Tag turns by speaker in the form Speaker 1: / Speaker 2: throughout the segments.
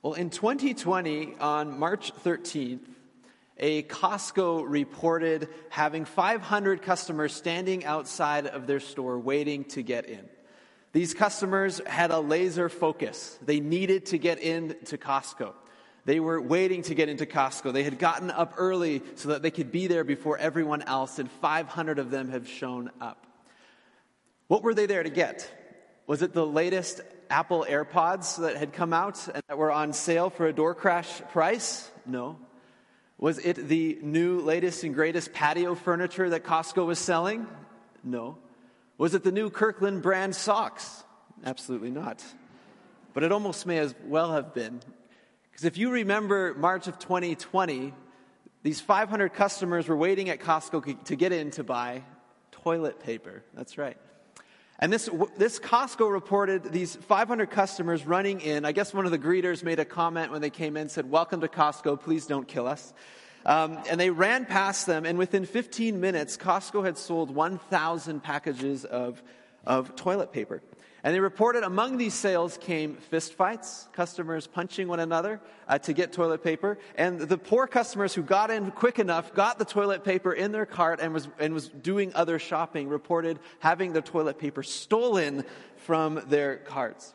Speaker 1: Well, in 2020, on March 13th, a Costco reported having 500 customers standing outside of their store waiting to get in. These customers had a laser focus. They needed to get into Costco. They were waiting to get into Costco. They had gotten up early so that they could be there before everyone else, and 500 of them have shown up. What were they there to get? Was it the latest Apple AirPods that had come out and that were on sale for a door crash price? No. Was it the new, latest, and greatest patio furniture that Costco was selling? No. Was it the new Kirkland brand socks? Absolutely not. But it almost may as well have been. Because if you remember March of 2020, these 500 customers were waiting at Costco to get in to buy toilet paper. That's right. And this, this Costco reported these 500 customers running in. I guess one of the greeters made a comment when they came in, said, Welcome to Costco, please don't kill us. Um, and they ran past them, and within 15 minutes, Costco had sold 1,000 packages of, of toilet paper. And they reported among these sales came fistfights, customers punching one another uh, to get toilet paper. And the poor customers who got in quick enough got the toilet paper in their cart and was, and was doing other shopping reported having the toilet paper stolen from their carts.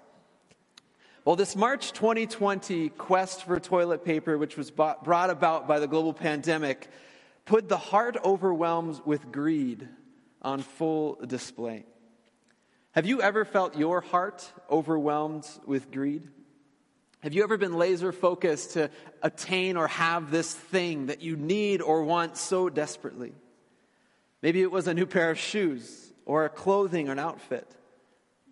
Speaker 1: Well, this March 2020 quest for toilet paper, which was brought about by the global pandemic, put the heart overwhelmed with greed on full display. Have you ever felt your heart overwhelmed with greed? Have you ever been laser focused to attain or have this thing that you need or want so desperately? Maybe it was a new pair of shoes or a clothing or an outfit.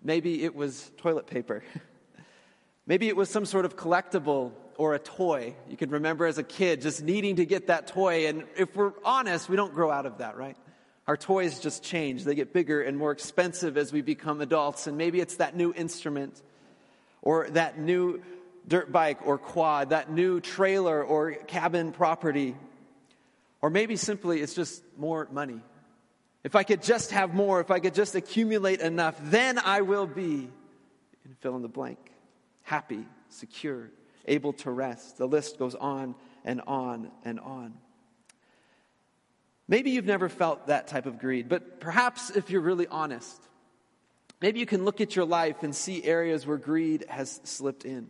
Speaker 1: Maybe it was toilet paper. Maybe it was some sort of collectible or a toy. You can remember as a kid just needing to get that toy. And if we're honest, we don't grow out of that, right? Our toys just change. They get bigger and more expensive as we become adults. And maybe it's that new instrument or that new dirt bike or quad, that new trailer or cabin property. Or maybe simply it's just more money. If I could just have more, if I could just accumulate enough, then I will be, and fill in the blank, happy, secure, able to rest. The list goes on and on and on. Maybe you've never felt that type of greed, but perhaps if you're really honest, maybe you can look at your life and see areas where greed has slipped in,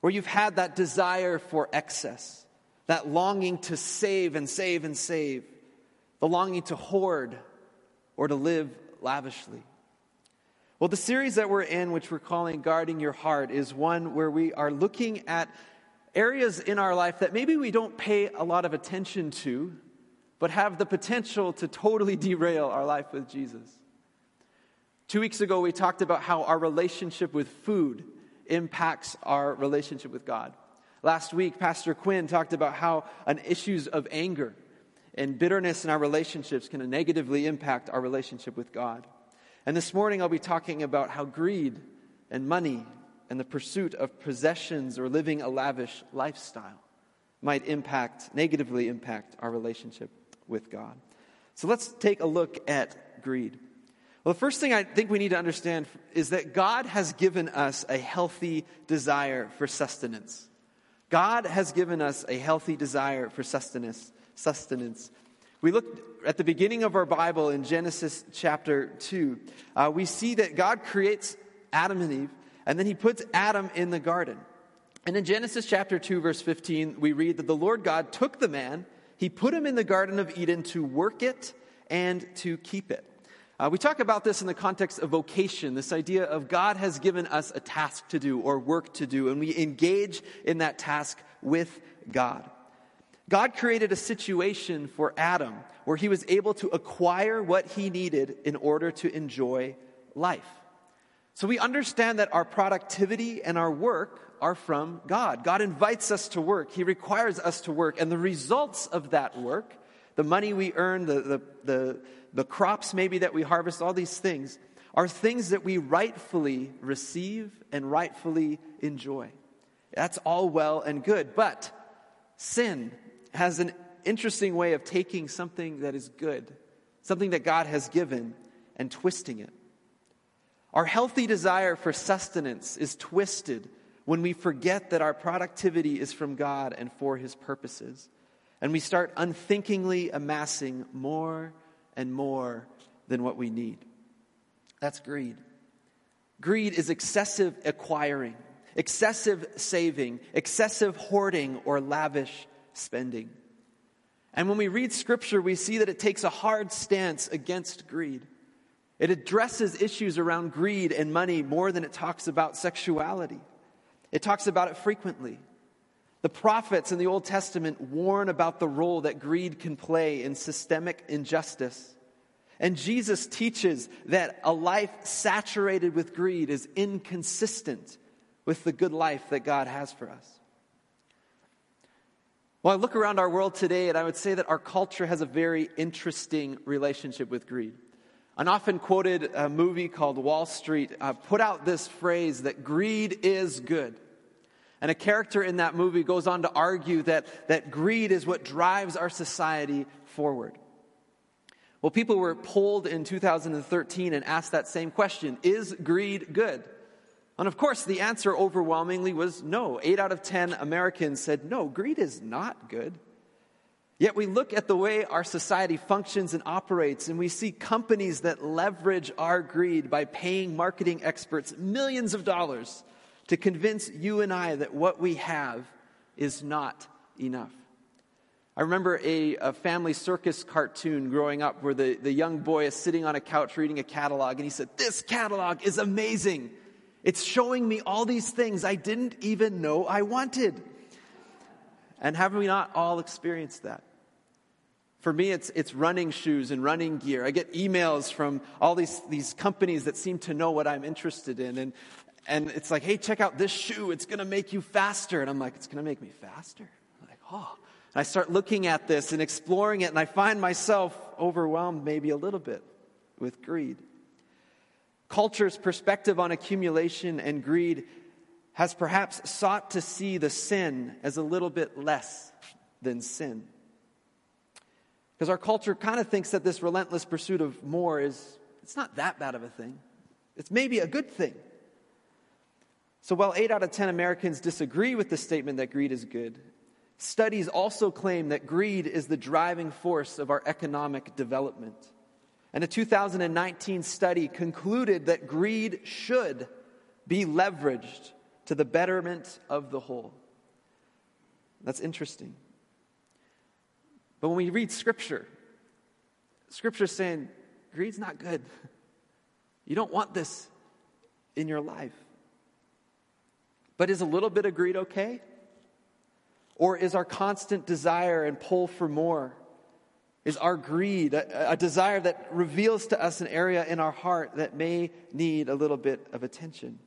Speaker 1: where you've had that desire for excess, that longing to save and save and save, the longing to hoard or to live lavishly. Well, the series that we're in, which we're calling Guarding Your Heart, is one where we are looking at areas in our life that maybe we don't pay a lot of attention to but have the potential to totally derail our life with Jesus. Two weeks ago, we talked about how our relationship with food impacts our relationship with God. Last week, Pastor Quinn talked about how an issues of anger and bitterness in our relationships can negatively impact our relationship with God. And this morning, I'll be talking about how greed and money and the pursuit of possessions or living a lavish lifestyle might impact, negatively impact our relationship with God. So let's take a look at greed. Well, the first thing I think we need to understand is that God has given us a healthy desire for sustenance. God has given us a healthy desire for sustenance. Sustenance. We look at the beginning of our Bible in Genesis chapter 2. Uh, we see that God creates Adam and Eve, and then he puts Adam in the garden. And in Genesis chapter 2, verse 15, we read that the Lord God took the man he put him in the Garden of Eden to work it and to keep it. Uh, we talk about this in the context of vocation, this idea of God has given us a task to do or work to do, and we engage in that task with God. God created a situation for Adam where he was able to acquire what he needed in order to enjoy life. So we understand that our productivity and our work are from God. God invites us to work, He requires us to work, and the results of that work, the money we earn, the, the, the, the crops maybe that we harvest, all these things, are things that we rightfully receive and rightfully enjoy. That's all well and good, but sin has an interesting way of taking something that is good, something that God has given, and twisting it. Our healthy desire for sustenance is twisted when we forget that our productivity is from God and for His purposes, and we start unthinkingly amassing more and more than what we need. That's greed. Greed is excessive acquiring, excessive saving, excessive hoarding, or lavish spending. And when we read scripture, we see that it takes a hard stance against greed. It addresses issues around greed and money more than it talks about sexuality. It talks about it frequently. The prophets in the Old Testament warn about the role that greed can play in systemic injustice. And Jesus teaches that a life saturated with greed is inconsistent with the good life that God has for us. Well, I look around our world today and I would say that our culture has a very interesting relationship with greed. An often quoted uh, movie called Wall Street uh, put out this phrase that greed is good. And a character in that movie goes on to argue that, that greed is what drives our society forward. Well, people were polled in 2013 and asked that same question Is greed good? And of course, the answer overwhelmingly was no. Eight out of 10 Americans said, no, greed is not good. Yet we look at the way our society functions and operates, and we see companies that leverage our greed by paying marketing experts millions of dollars to convince you and I that what we have is not enough. I remember a, a, family circus cartoon growing up where the, the young boy is sitting on a couch reading a catalog and he said, This catalog is amazing. It's showing me all these things I didn't even know I wanted. And haven't we not all experienced that? For me, it's, it's running shoes and running gear. I get emails from all these, these companies that seem to know what I'm interested in. And, and it's like, hey, check out this shoe. It's going to make you faster. And I'm like, it's going to make me faster? I'm like, oh. I start looking at this and exploring it, and I find myself overwhelmed maybe a little bit with greed. Culture's perspective on accumulation and greed has perhaps sought to see the sin as a little bit less than sin. Because our culture kind of thinks that this relentless pursuit of more is, it's not that bad of a thing. It's maybe a good thing. So while 8 out of 10 Americans disagree with the statement that greed is good, Studies also claim that greed is the driving force of our economic development. And a 2019 study concluded that greed should be leveraged to the betterment of the whole. That's interesting. But when we read Scripture, Scripture is saying greed's not good. You don't want this in your life. But is a little bit of greed okay? Or is our constant desire and pull for more? Is our greed a, a, desire that reveals to us an area in our heart that may need a little bit of attention?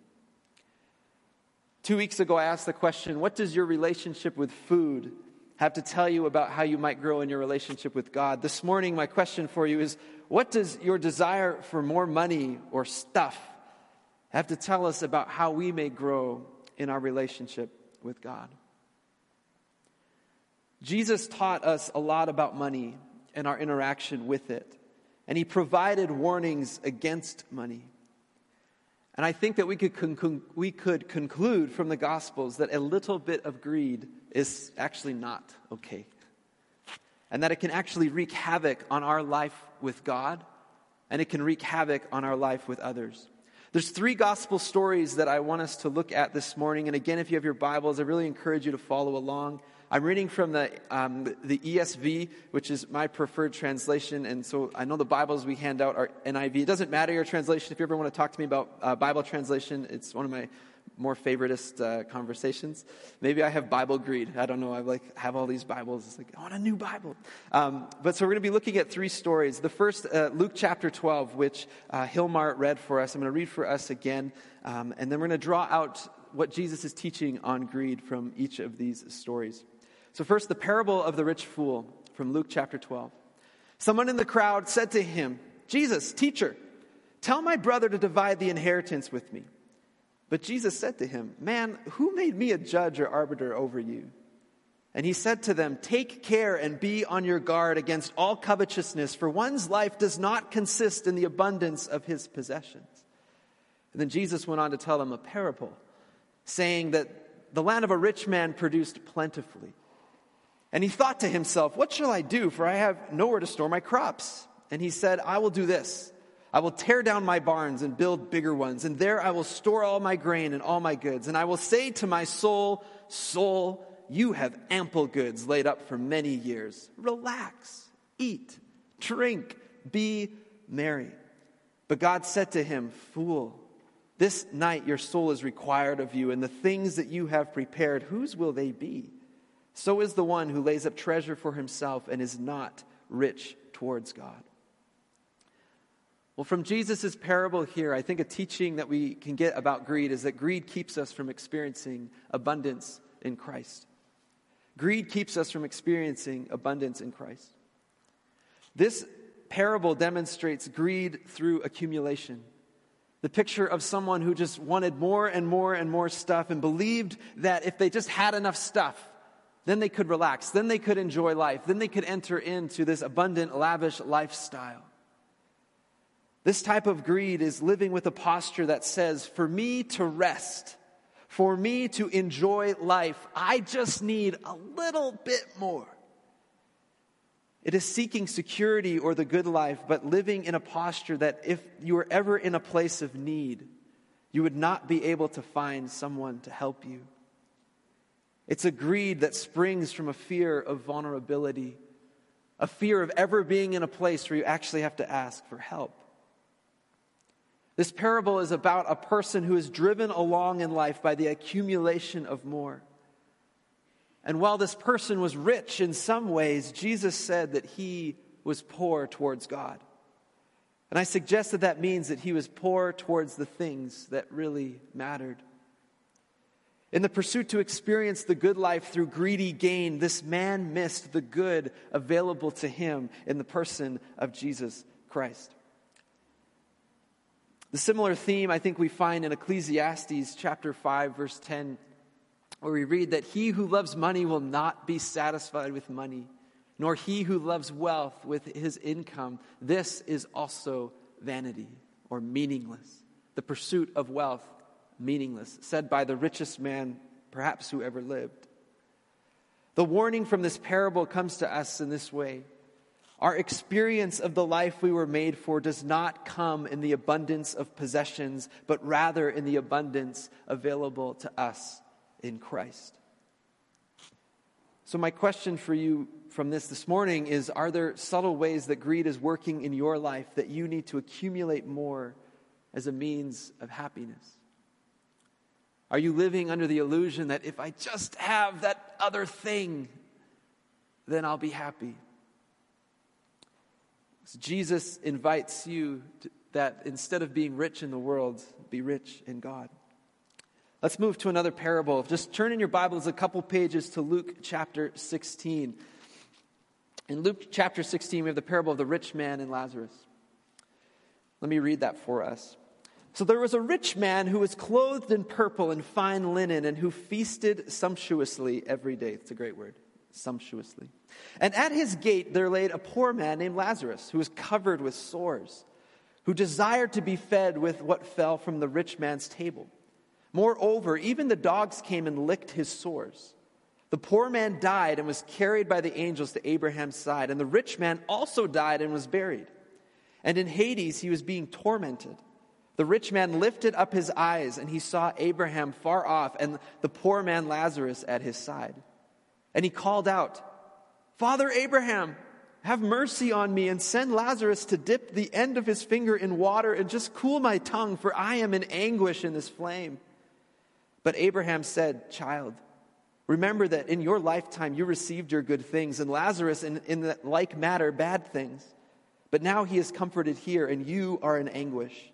Speaker 1: Two weeks ago, I asked the question What does your relationship with food have to tell you about how you might grow in your relationship with God? This morning, my question for you is What does your desire for more money or stuff have to tell us about how we may grow in our relationship with God? Jesus taught us a lot about money and our interaction with it, and he provided warnings against money. And I think that we could, con- we could conclude from the Gospels that a little bit of greed is actually not okay. And that it can actually wreak havoc on our life with God, and it can wreak havoc on our life with others. There's three gospel stories that I want us to look at this morning. And again, if you have your Bibles, I really encourage you to follow along. I'm reading from the, um, the ESV, which is my preferred translation. And so I know the Bibles we hand out are NIV. It doesn't matter your translation. If you ever want to talk to me about uh, Bible translation, it's one of my more favoritist uh, conversations. Maybe I have Bible greed. I don't know. I like have all these Bibles. It's like I want a new Bible. Um, but so we're going to be looking at three stories. The first, uh, Luke chapter 12, which uh, Hilmar read for us. I'm going to read for us again, um, and then we're going to draw out what Jesus is teaching on greed from each of these stories. So, first, the parable of the rich fool from Luke chapter 12. Someone in the crowd said to him, Jesus, teacher, tell my brother to divide the inheritance with me. But Jesus said to him, Man, who made me a judge or arbiter over you? And he said to them, Take care and be on your guard against all covetousness, for one's life does not consist in the abundance of his possessions. And then Jesus went on to tell them a parable saying that the land of a rich man produced plentifully. And he thought to himself, What shall I do? For I have nowhere to store my crops. And he said, I will do this. I will tear down my barns and build bigger ones, and there I will store all my grain and all my goods. And I will say to my soul, Soul, you have ample goods laid up for many years. Relax, eat, drink, be merry. But God said to him, Fool, this night your soul is required of you, and the things that you have prepared, whose will they be? So is the one who lays up treasure for himself and is not rich towards God. Well, from Jesus' parable here, I think a teaching that we can get about greed is that greed keeps us from experiencing abundance in Christ. Greed keeps us from experiencing abundance in Christ. This parable demonstrates greed through accumulation. The picture of someone who just wanted more and more and more stuff and believed that if they just had enough stuff, then they could relax, then they could enjoy life, then they could enter into this abundant, lavish lifestyle. This type of greed is living with a posture that says, for me to rest, for me to enjoy life, I just need a little bit more. It is seeking security or the good life, but living in a posture that if you were ever in a place of need, you would not be able to find someone to help you. It's a greed that springs from a fear of vulnerability, a fear of ever being in a place where you actually have to ask for help. This parable is about a person who is driven along in life by the accumulation of more. And while this person was rich in some ways, Jesus said that he was poor towards God. And I suggest that that means that he was poor towards the things that really mattered. In the pursuit to experience the good life through greedy gain, this man missed the good available to him in the person of Jesus Christ. The similar theme I think we find in Ecclesiastes chapter 5 verse 10 where we read that he who loves money will not be satisfied with money, nor he who loves wealth with his income. This is also vanity or meaningless. The pursuit of wealth, meaningless, said by the richest man perhaps who ever lived. The warning from this parable comes to us in this way. Our experience of the life we were made for does not come in the abundance of possessions, but rather in the abundance available to us in Christ. So, my question for you from this this morning is Are there subtle ways that greed is working in your life that you need to accumulate more as a means of happiness? Are you living under the illusion that if I just have that other thing, then I'll be happy? So Jesus invites you to, that instead of being rich in the world, be rich in God. Let's move to another parable. Just turn in your Bibles a couple pages to Luke chapter 16. In Luke chapter 16, we have the parable of the rich man and Lazarus. Let me read that for us. So there was a rich man who was clothed in purple and fine linen and who feasted sumptuously every day. It's a great word, sumptuously. And at his gate there laid a poor man named Lazarus who was covered with sores, who desired to be fed with what fell from the rich man's table. Moreover, even the dogs came and licked his sores. The poor man died and was carried by the angels to Abraham's side, and the rich man also died and was buried. And in Hades he was being tormented. The rich man lifted up his eyes, and he saw Abraham far off, and the poor man Lazarus at his side. And he called out, Father Abraham, have mercy on me and send Lazarus to dip the end of his finger in water and just cool my tongue, for I am in anguish in this flame. But Abraham said, Child, remember that in your lifetime you received your good things, and Lazarus in, in like matter bad things. But now he is comforted here, and you are in anguish.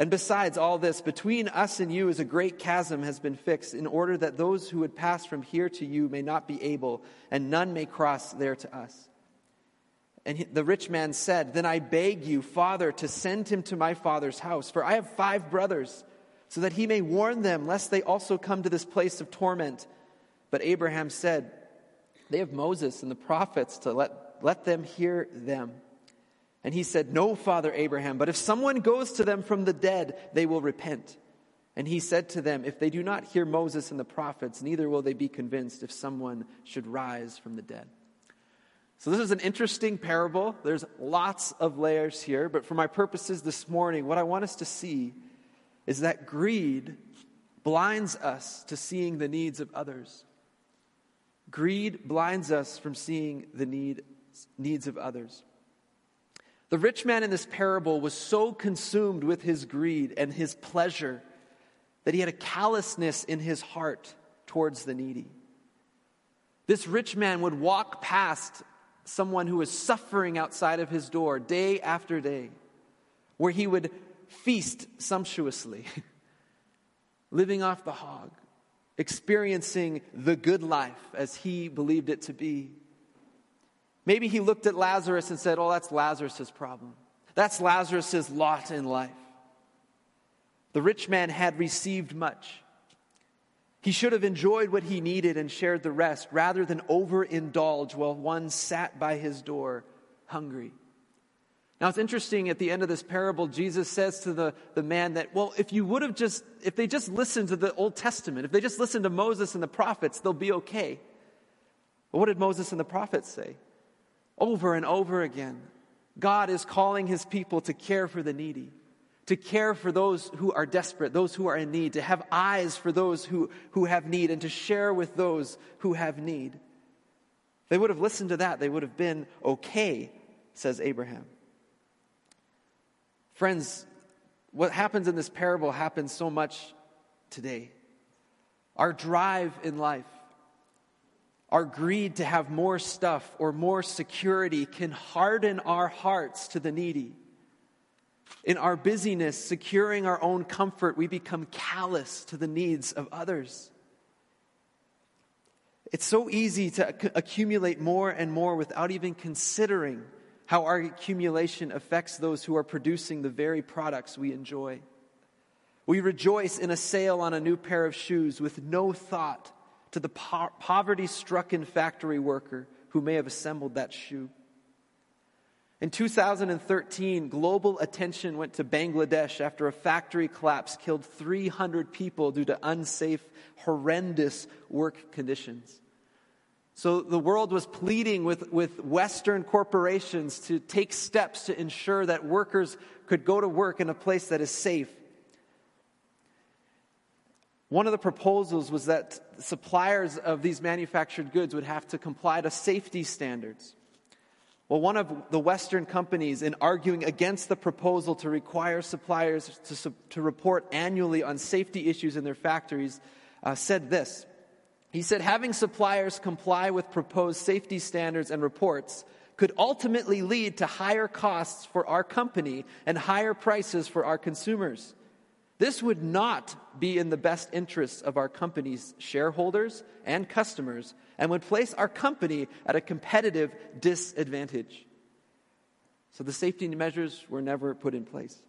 Speaker 1: And besides all this, between us and you is a great chasm has been fixed, in order that those who would pass from here to you may not be able, and none may cross there to us. And the rich man said, Then I beg you, Father, to send him to my father's house, for I have five brothers so that he may warn them, lest they also come to this place of torment. But Abraham said, They have Moses and the prophets to let, let them hear them. And he said, No, Father Abraham, but if someone goes to them from the dead, they will repent. And he said to them, If they do not hear Moses and the prophets, neither will they be convinced if someone should rise from the dead. So, this is an interesting parable. There's lots of layers here, but for my purposes this morning, what I want us to see is that greed blinds us to seeing the needs of others. Greed blinds us from seeing the need, needs of others. The rich man in this parable was so consumed with his greed and his pleasure that he had a callousness in his heart towards the needy. This rich man would walk past someone who was suffering outside of his door day after day, where he would feast sumptuously, living off the hog, experiencing the good life as he believed it to be. Maybe he looked at Lazarus and said, Oh, that's Lazarus' problem. That's Lazarus' lot in life. The rich man had received much. He should have enjoyed what he needed and shared the rest rather than overindulge while one sat by his door hungry. Now it's interesting at the end of this parable, Jesus says to the, the man that, well, if you would have just, if they just listened to the Old Testament, if they just listened to Moses and the prophets, they'll be okay. But what did Moses and the prophets say? Over and over again, God is calling his people to care for the needy to care for those who are desperate, those who are in need, to have eyes for those who, who have need, and to share with those who have need. They would have listened to that, they would have been okay, says Abraham. Friends, what happens in this parable happens so much today. Our drive in life, our greed to have more stuff or more security can harden our hearts to the needy. In our busyness, securing our own comfort, we become callous to the needs of others. It's so easy to accumulate more and more without even considering how our accumulation affects those who are producing the very products we enjoy. We rejoice in a sale on a new pair of shoes with no thought to the po- poverty stricken factory worker who may have assembled that shoe. In 2013, global attention went to Bangladesh after a factory collapse killed 300 people due to unsafe, horrendous work conditions. So the world was pleading with, with Western corporations to take steps to ensure that workers could go to work in a place that is safe. One of the proposals was that suppliers of these manufactured goods would have to comply to safety standards. Well, one of the Western companies, in arguing against the proposal to require suppliers to, to report annually on safety issues in their factories, uh, said this. He said, having suppliers comply with proposed safety standards and reports could ultimately lead to higher costs for our company and higher prices for our consumers. This would not be in the best interests of our company's shareholders and customers and would place our company at a competitive disadvantage. So the safety measures were never put in place.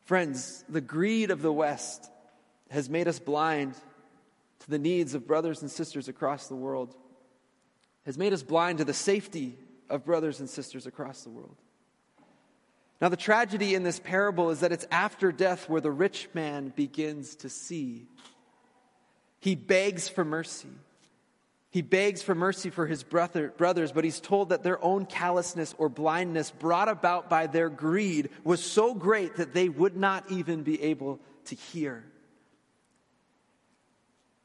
Speaker 1: Friends, the greed of the West has made us blind to the needs of brothers and sisters across the world, has made us blind to the safety of brothers and sisters across the world. Now, the tragedy in this parable is that it's after death where the rich man begins to see. He begs for mercy. He begs for mercy for his brother, brothers, but he's told that their own callousness or blindness brought about by their greed was so great that they would not even be able to hear.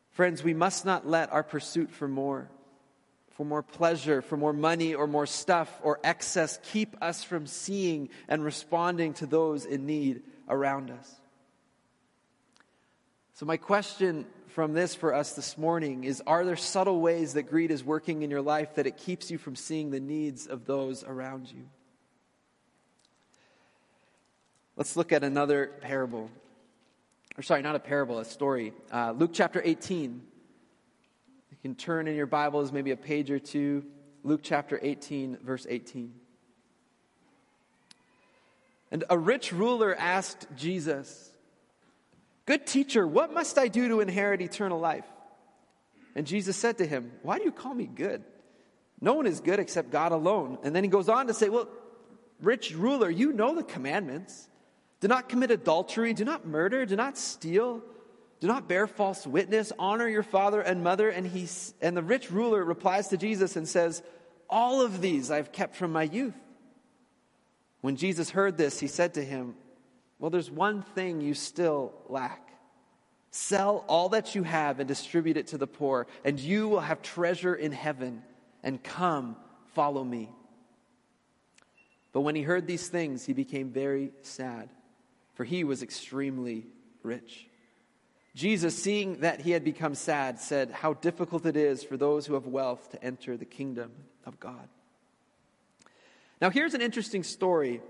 Speaker 1: Friends, we must not let our pursuit for more for more pleasure, for more money or more stuff or excess keep us from seeing and responding to those in need around us. So, my question from this for us this morning is Are there subtle ways that greed is working in your life that it keeps you from seeing the needs of those around you? Let's look at another parable. Or, sorry, not a parable, a story. Uh, Luke chapter 18. Can turn in your Bibles maybe a page or two. Luke chapter 18, verse 18. And a rich ruler asked Jesus, Good teacher, what must I do to inherit eternal life? And Jesus said to him, Why do you call me good? No one is good except God alone. And then he goes on to say, Well, rich ruler, you know the commandments. Do not commit adultery, do not murder, do not steal, do not bear false witness, honor your father and mother. And, he, and the rich ruler replies to Jesus and says, All of these I've kept from my youth. When Jesus heard this, he said to him, Well, there's one thing you still lack. Sell all that you have and distribute it to the poor, and you will have treasure in heaven. And come, follow me. But when he heard these things, he became very sad for he was extremely rich. Jesus, seeing that he had become sad, said, How difficult it is for those who have wealth to enter the kingdom of God. Now, here's an interesting story.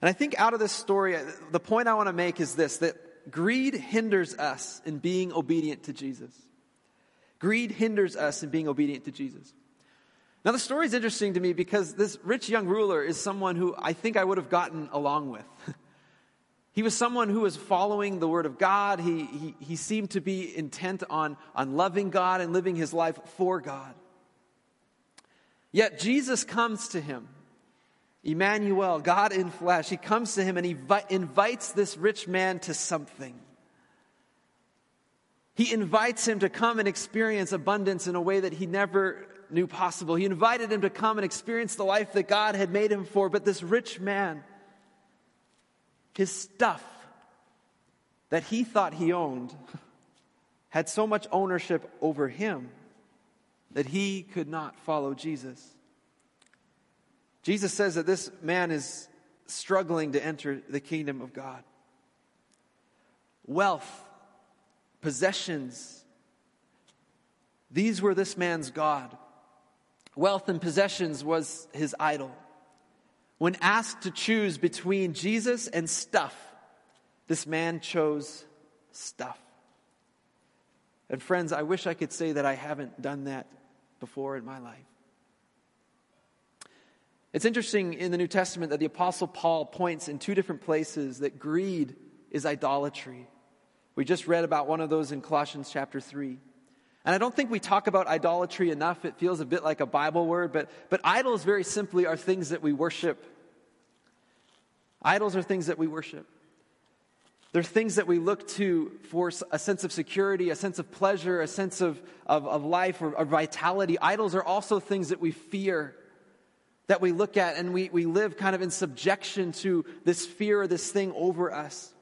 Speaker 1: And I think out of this story, the point I want to make is this that greed hinders us in being obedient to Jesus. Greed hinders us in being obedient to Jesus. Now, the story is interesting to me because this rich young ruler is someone who I think I would have gotten along with. He was someone who was following the Word of God. He, he, he seemed to be intent on, on loving God and living his life for God. Yet Jesus comes to him, Emmanuel, God in flesh. He comes to him and he vi- invites this rich man to something. He invites him to come and experience abundance in a way that he never knew possible. He invited him to come and experience the life that God had made him for. But this rich man, his stuff that he thought he owned had so much ownership over him that he could not follow Jesus. Jesus says that this man is struggling to enter the kingdom of God. Wealth, possessions, these were this man's God. Wealth and possessions was his idol. When asked to choose between Jesus and stuff, this man chose stuff. And friends, I wish I could say that I haven't done that before in my life. It's interesting in the New Testament that the Apostle Paul points in two different places that greed is idolatry. We just read about one of those in Colossians chapter 3. And I don't think we talk about idolatry enough. It feels a bit like a Bible word, but, but idols very simply are things that we worship. Idols are things that we worship. They're things that we look to for a sense of security, a sense of pleasure, a sense of, of, of life or, or vitality. Idols are also things that we fear, that we look at, and we, we live kind of in subjection to this fear or this thing over us.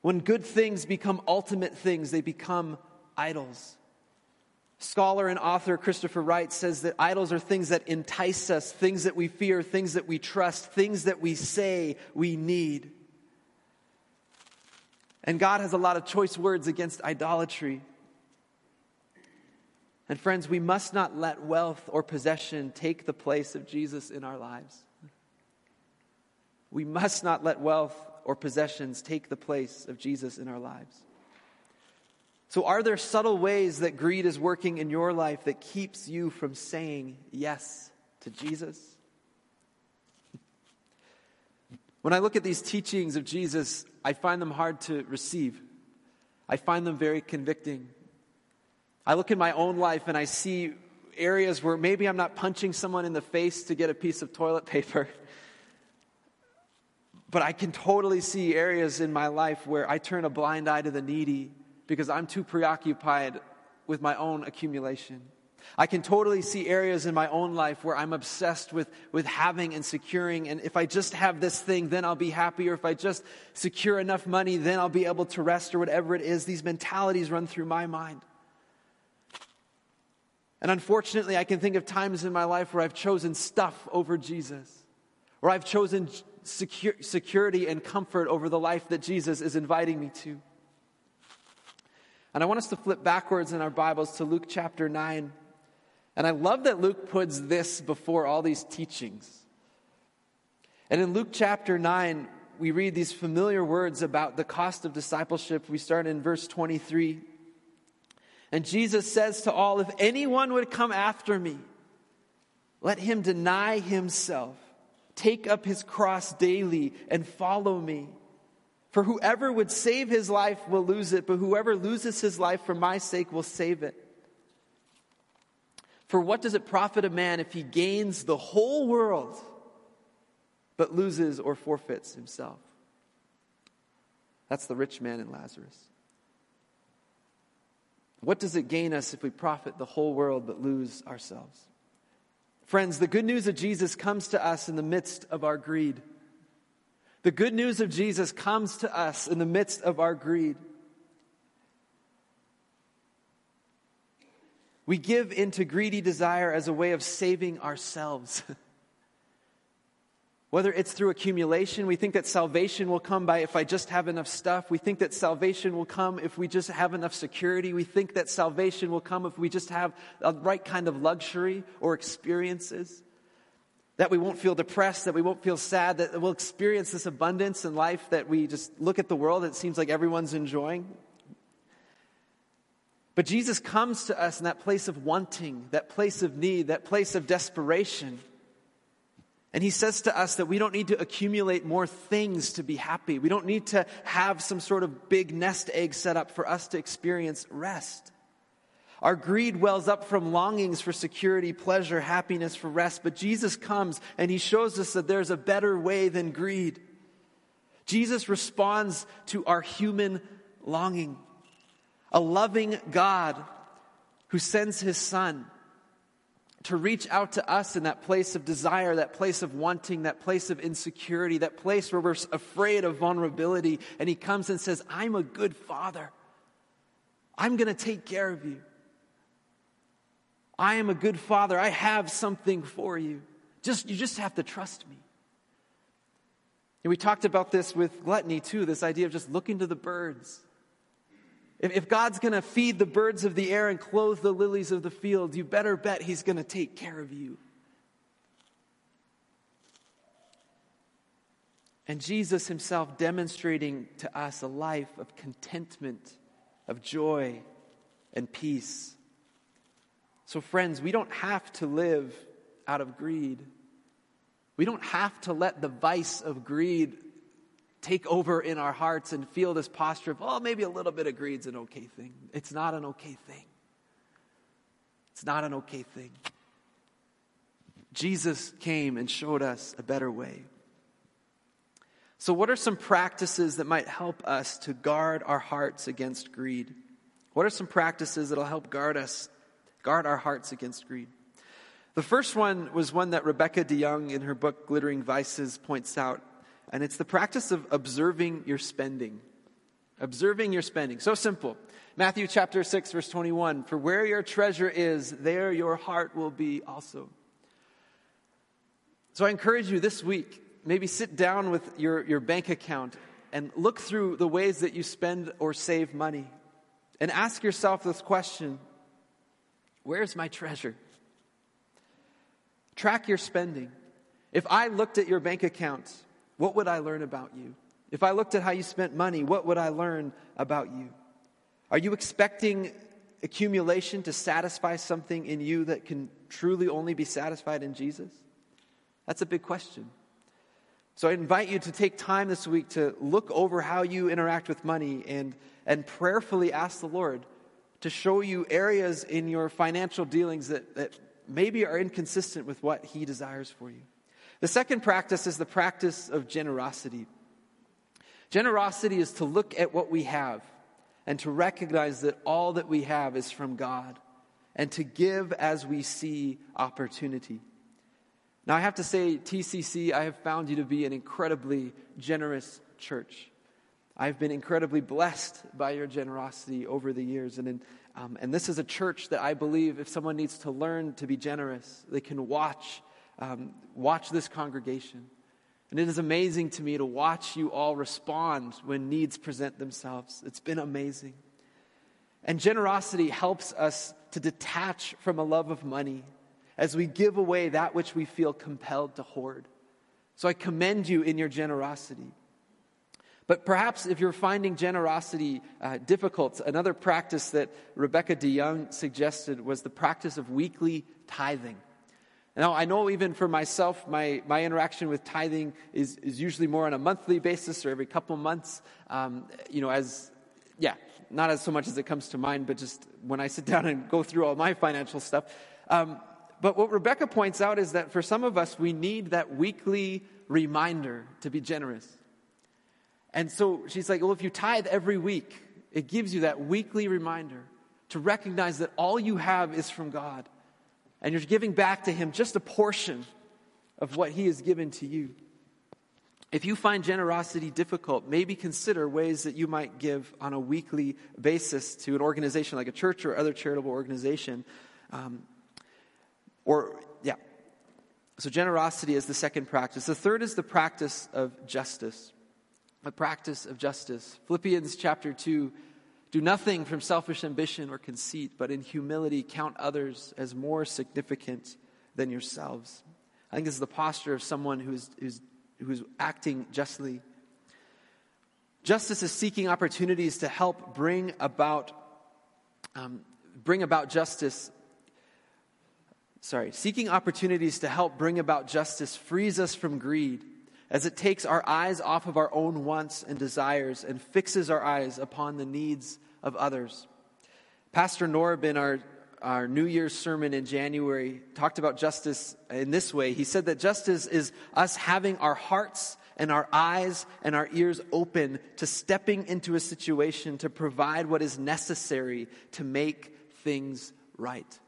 Speaker 1: When good things become ultimate things, they become idols. Scholar and author Christopher Wright says that idols are things that entice us, things that we fear, things that we trust, things that we say we need. And God has a lot of choice words against idolatry. And friends, we must not let wealth or possession take the place of Jesus in our lives. We must not let wealth or possessions take the place of Jesus in our lives. So, are there subtle ways that greed is working in your life that keeps you from saying yes to Jesus? When I look at these teachings of Jesus, I find them hard to receive. I find them very convicting. I look in my own life and I see areas where maybe I'm not punching someone in the face to get a piece of toilet paper. But I can totally see areas in my life where I turn a blind eye to the needy because I'm too preoccupied with my own accumulation. I can totally see areas in my own life where I'm obsessed with, with having and securing. And if I just have this thing, then I'll be happy. Or if I just secure enough money, then I'll be able to rest or whatever it is. These mentalities run through my mind. And unfortunately, I can think of times in my life where I've chosen stuff over Jesus, where I've chosen secure, security and comfort over the life that Jesus is inviting me to. And I want us to flip backwards in our Bibles to Luke chapter 9. And I love that Luke puts this before all these teachings. And in Luke chapter 9, we read these familiar words about the cost of discipleship. We start in verse 23. And Jesus says to all, If anyone would come after me, let him deny himself, take up his cross daily, and follow me. For whoever would save his life will lose it, but whoever loses his life for my sake will save it. For what does it profit a man if he gains the whole world but loses or forfeits himself. That's the rich man and Lazarus. What does it gain us if we profit the whole world but lose ourselves? Friends, the good news of Jesus comes to us in the midst of our greed. The good news of Jesus comes to us in the midst of our greed. We give into greedy desire as a way of saving ourselves. Whether it's through accumulation, we think that salvation will come by if I just have enough stuff. We think that salvation will come if we just have enough security. We think that salvation will come if we just have the right kind of luxury or experiences. That we won't feel depressed, that we won't feel sad, that we'll experience this abundance in life that we just look at the world, it seems like everyone's enjoying. But Jesus comes to us in that place of wanting, that place of need, that place of desperation. And he says to us that we don't need to accumulate more things to be happy. We don't need to have some sort of big nest egg set up for us to experience rest. Our greed wells up from longings for security, pleasure, happiness, for rest. But Jesus comes and he shows us that there's a better way than greed. Jesus responds to our human longing. A loving God who sends his son to reach out to us in that place of desire, that place of wanting, that place of insecurity, that place where we're afraid of vulnerability. And He comes and says, I'm a good father. I'm going to take care of you. I am a good father. I have something for you. Just, you just have to trust me. And we talked about this with gluttony too, this idea of just looking to the birds. If, if God's going to feed the birds of the air and clothe the lilies of the field, you better bet He's going to take care of you. And Jesus Himself demonstrating to us a life of contentment, of joy, and peace. So, friends, we don't have to live out of greed. We don't have to let the vice of greed take over in our hearts and feel this posture of, oh, maybe a little bit of greed's an okay thing. It's not an okay thing. It's not an okay thing. Jesus came and showed us a better way. So, what are some practices that might help us to guard our hearts against greed? What are some practices that'll help guard us, guard our hearts against greed? The first one was one that Rebecca DeYoung in her book Glittering Vices points out and it's the practice of observing your spending. Observing your spending. So simple. Matthew chapter 6, verse 21 For where your treasure is, there your heart will be also. So I encourage you this week, maybe sit down with your, your bank account and look through the ways that you spend or save money. And ask yourself this question Where's my treasure? Track your spending. If I looked at your bank account what would I learn about you? If I looked at how you spent money, what would I learn about you? Are you expecting accumulation to satisfy something in you that can truly only be satisfied in Jesus? That's a big question. So I invite you to take time this week to look over how you interact with money and, and prayerfully ask the Lord to show you areas in your financial dealings that, that maybe are inconsistent with what He desires for you. The second practice is the practice of generosity. Generosity is to look at what we have and to recognize that all that we have is from God and to give as we see opportunity. Now, I have to say, TCC, I have found you to be an incredibly generous church. I've been incredibly blessed by your generosity over the years. And, in, um, and this is a church that I believe if someone needs to learn to be generous, they can watch um, watch this congregation. And it is amazing to me to watch you all respond when needs present themselves. It's been amazing. And generosity helps us to detach from a love of money as we give away that which we feel compelled to hoard. So I commend you in your generosity. But perhaps if you're finding generosity uh, difficult, another practice that Rebecca DeYoung suggested was the practice of weekly tithing. Now, I know even for myself, my, my interaction with tithing is, is usually more on a monthly basis or every couple months. Um, you know, as, yeah, not as so much as it comes to mind, but just when I sit down and go through all my financial stuff. Um, but what Rebecca points out is that for some of us, we need that weekly reminder to be generous. And so she's like, well, if you tithe every week, it gives you that weekly reminder to recognize that all you have is from God. And you're giving back to Him just a portion of what He has given to you. If you find generosity difficult, maybe consider ways that you might give on a weekly basis to an organization like a church or other charitable organization. Um, or, yeah. So, generosity is the second practice. The third is the practice of justice. The practice of justice. Philippians chapter 2 do nothing from selfish ambition or conceit, but in humility count others as more significant than yourselves. I think this is the posture of someone who's, who's who's acting justly. Justice is seeking opportunities to help bring about, um, bring about justice. Sorry, seeking opportunities to help bring about justice frees us from greed as it takes our eyes off of our own wants and desires and fixes our eyes upon the needs of others. Pastor Norb, in our, our New Year's sermon in January, talked about justice in this way. He said that justice is us having our hearts and our eyes and our ears open to stepping into a situation to provide what is necessary to make things right.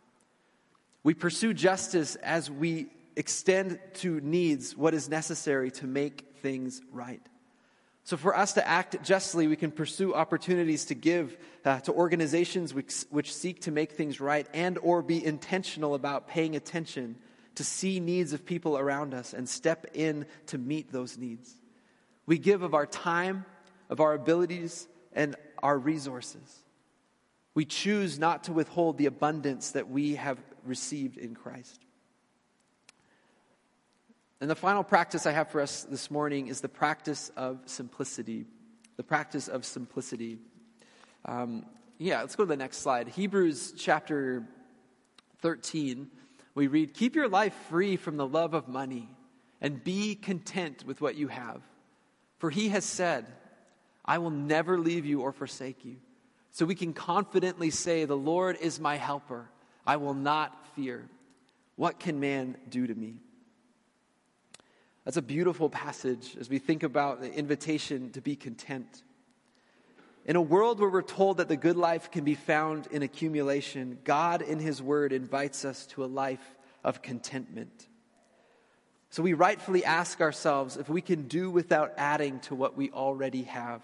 Speaker 1: We pursue justice as we extend to needs what is necessary to make things right. So, for us to act justly, we can pursue opportunities to give uh, to organizations which, which seek to make things right and or be intentional about paying attention to see needs of people around us and step in to meet those needs. We give of our time, of our abilities, and our resources. We choose not to withhold the abundance that we have received in Christ. And the final practice I have for us this morning is the practice of simplicity. The practice of simplicity. Um, yeah, let's go to the next slide. Hebrews chapter 13, we read, Keep your life free from the love of money and be content with what you have. For he has said, I will never leave you or forsake you. So we can confidently say, The Lord is my helper. I will not fear. What can man do to me? That's a beautiful passage as we think about the invitation to be content. In a world where we're told that the good life can be found in accumulation, God in His Word invites us to a life of contentment. So we rightfully ask ourselves if we can do without adding to what we already have.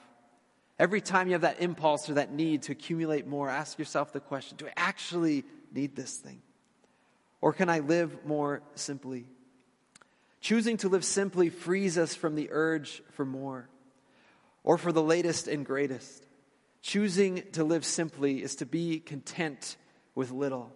Speaker 1: Every time you have that impulse or that need to accumulate more, ask yourself the question Do I actually need this thing? Or can I live more simply? Choosing to live simply frees us from the urge for more or for the latest and greatest. Choosing to live simply is to be content with little.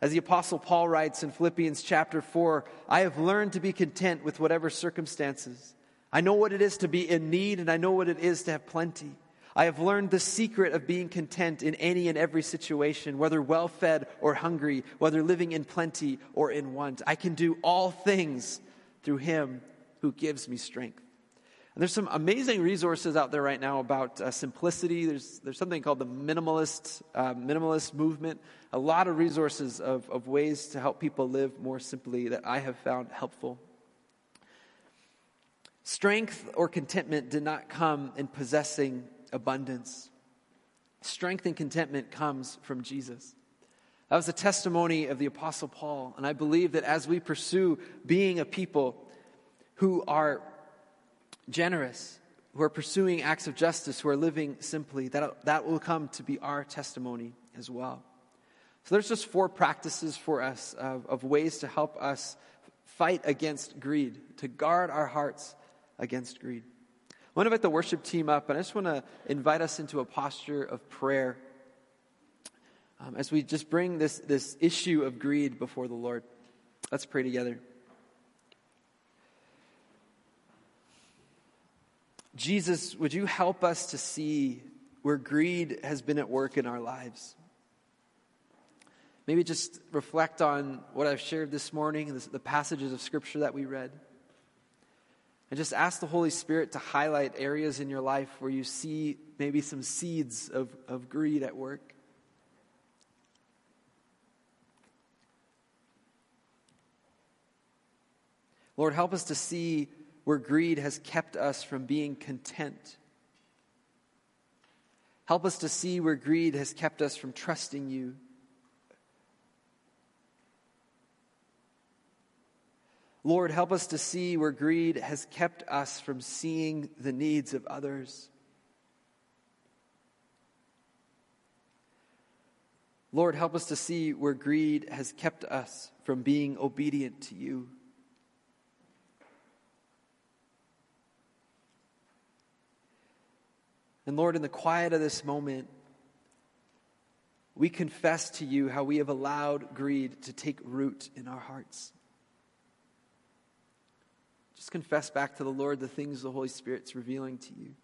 Speaker 1: As the Apostle Paul writes in Philippians chapter 4, I have learned to be content with whatever circumstances. I know what it is to be in need, and I know what it is to have plenty. I have learned the secret of being content in any and every situation, whether well fed or hungry, whether living in plenty or in want. I can do all things through him who gives me strength. And there's some amazing resources out there right now about uh, simplicity. There's, there's something called the minimalist, uh, minimalist movement. A lot of resources of, of ways to help people live more simply that I have found helpful. Strength or contentment did not come in possessing abundance. Strength and contentment comes from Jesus. That was a testimony of the Apostle Paul. And I believe that as we pursue being a people who are generous, who are pursuing acts of justice, who are living simply, that, that will come to be our testimony as well. So there's just four practices for us of, of ways to help us fight against greed, to guard our hearts against greed. I want to invite the worship team up, and I just want to invite us into a posture of prayer um, as we just bring this, this issue of greed before the Lord. Let's pray together. Jesus, would you help us to see where greed has been at work in our lives? Maybe just reflect on what I've shared this morning, the passages of Scripture that we read. And just ask the Holy Spirit to highlight areas in your life where you see maybe some seeds of, of greed at work. Lord, help us to see where greed has kept us from being content. Help us to see where greed has kept us from trusting you. Lord, help us to see where greed has kept us from seeing the needs of others. Lord, help us to see where greed has kept us from being obedient to you. And Lord, in the quiet of this moment, we confess to you how we have allowed greed to take root in our hearts. Just confess back to the Lord the things the Holy Spirit's revealing to you.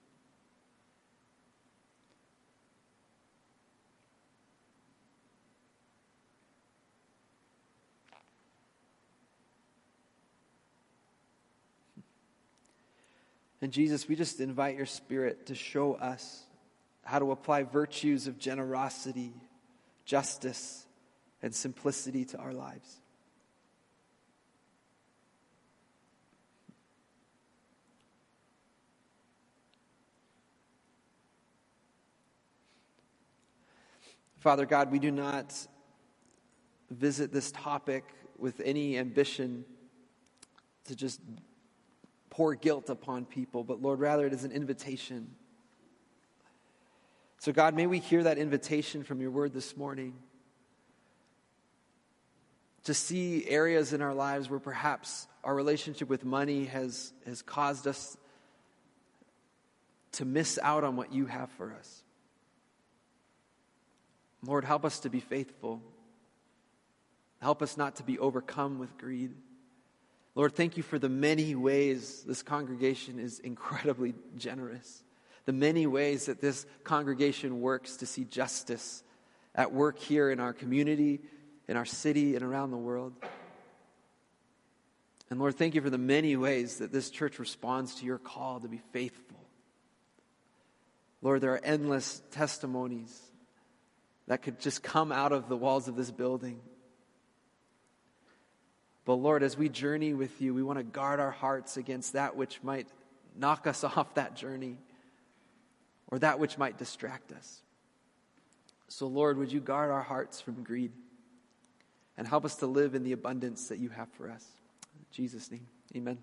Speaker 1: And Jesus, we just invite your Spirit to show us how to apply virtues of generosity, justice, and simplicity to our lives. Father God, we do not visit this topic with any ambition to just pour guilt upon people, but Lord, rather it is an invitation. So, God, may we hear that invitation from your word this morning to see areas in our lives where perhaps our relationship with money has, has caused us to miss out on what you have for us. Lord, help us to be faithful. Help us not to be overcome with greed. Lord, thank you for the many ways this congregation is incredibly generous. The many ways that this congregation works to see justice at work here in our community, in our city, and around the world. And Lord, thank you for the many ways that this church responds to your call to be faithful. Lord, there are endless testimonies that could just come out of the walls of this building but Lord, as we journey with you, we want to guard our hearts against that which might knock us off that journey or that which might distract us. So, Lord, would you guard our hearts from greed and help us to live in the abundance that you have for us? In Jesus' name, amen.